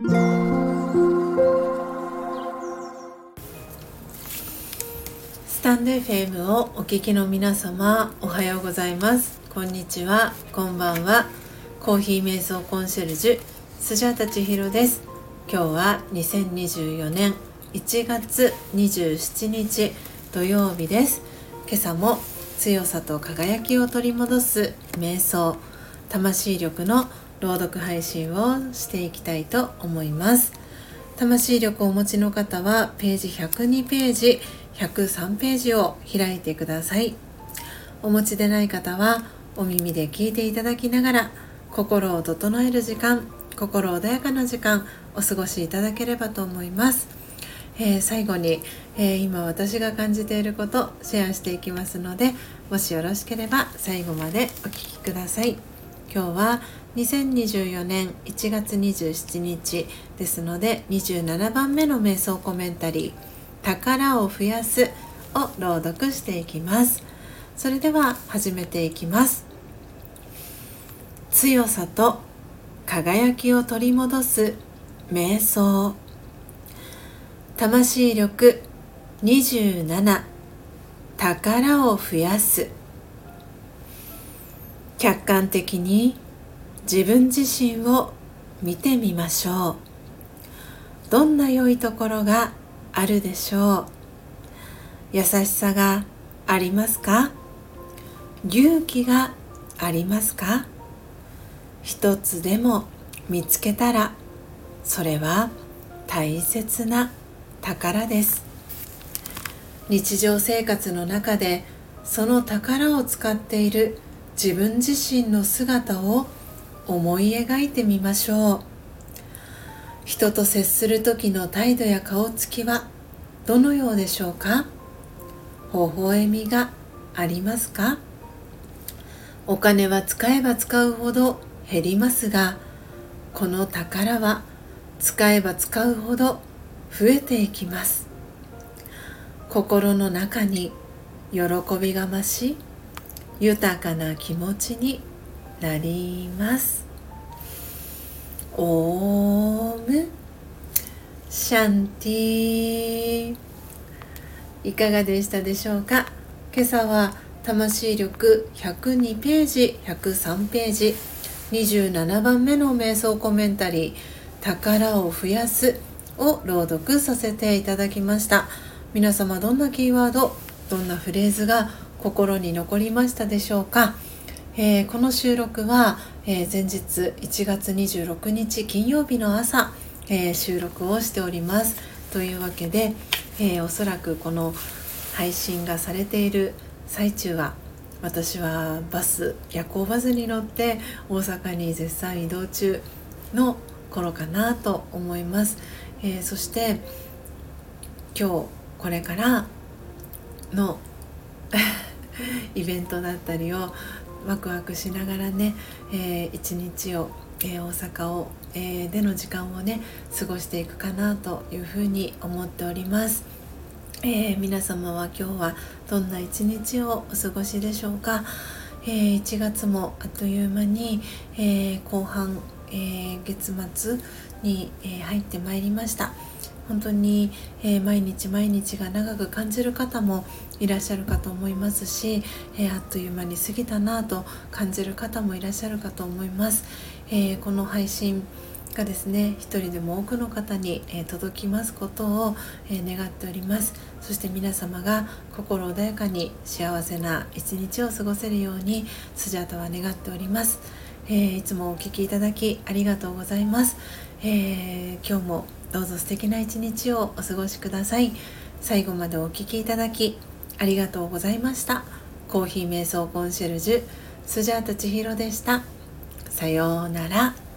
スタンド FM をお聞きの皆様おはようございます。こんにちは。こんばんは。コーヒー瞑想コンシェルジュスジャタチヒロです。今日は2024年1月27日土曜日です。今朝も強さと輝きを取り戻す瞑想魂力の朗読配信をしていきたいと思います。魂力をお持ちの方はページ102ページ103ページを開いてください。お持ちでない方はお耳で聞いていただきながら心を整える時間心穏やかな時間お過ごしいただければと思います、えー、最後に、えー、今私が感じていることシェアしていきますのでもしよろしければ最後までお聴きください。今日は2024年1月27日ですので27番目の瞑想コメンタリー「宝を増やす」を朗読していきます。それでは始めていきます。強さと輝きを取り戻す瞑想。魂力27宝を増やす。客観的に自分自身を見てみましょう。どんな良いところがあるでしょう？優しさがありますか？勇気がありますか？一つでも見つけたらそれは大切な宝です。日常生活の中でその宝を使っている自分自身の姿を思い描いてみましょう。人と接する時の態度や顔つきはどのようでしょうか？微笑みがありますか？お金は使えば使うほど減りますがこの宝は使えば使うほど増えていきます。心の中に喜びが増し豊かな気持ちになります。オーム。シャンティいかがでしたでしょうか？今朝は魂力102ページ103ページ27番目の瞑想コメンタリー「宝を増やす」を朗読させていただきました。皆様どんなキーワードどんなフレーズが心に残りましたでしょうか？えー、この収録は、えー、前日1月26日金曜日の朝、えー、収録をしております。というわけで、えおそらくこの配信がされている最中は私はバス夜行バスに乗って大阪に絶賛移動中の頃かなと思います、えそして今日これからの イベントだったりをワクワクしながらね、えー、一日を、えー、大阪を、えー、での時間をね過ごしていくかなというふうに思っております。えー、皆様は今日はどんな一日をお過ごしでしょうか、えー、1月もあっという間に、えー、後半、え月末に、え入ってまいりました本当に、え毎日毎日が長く感じる方もいらっしゃるかと思いますし、えあっという間に過ぎたなと感じる方もいらっしゃるかと思います、えこの配信がですね一人でも多くの方に、え届きますことを、え願っております。そして皆様が心穏やかに幸せな一日を過ごせるようにスジャータは願っております、えー、いつもお聴きいただきありがとうございます、えー、今日もどうぞ素敵な一日をお過ごしください。最後までお聴きいただきありがとうございました。コーヒー瞑想コンシェルジュスジャータ千尋でした。さようなら。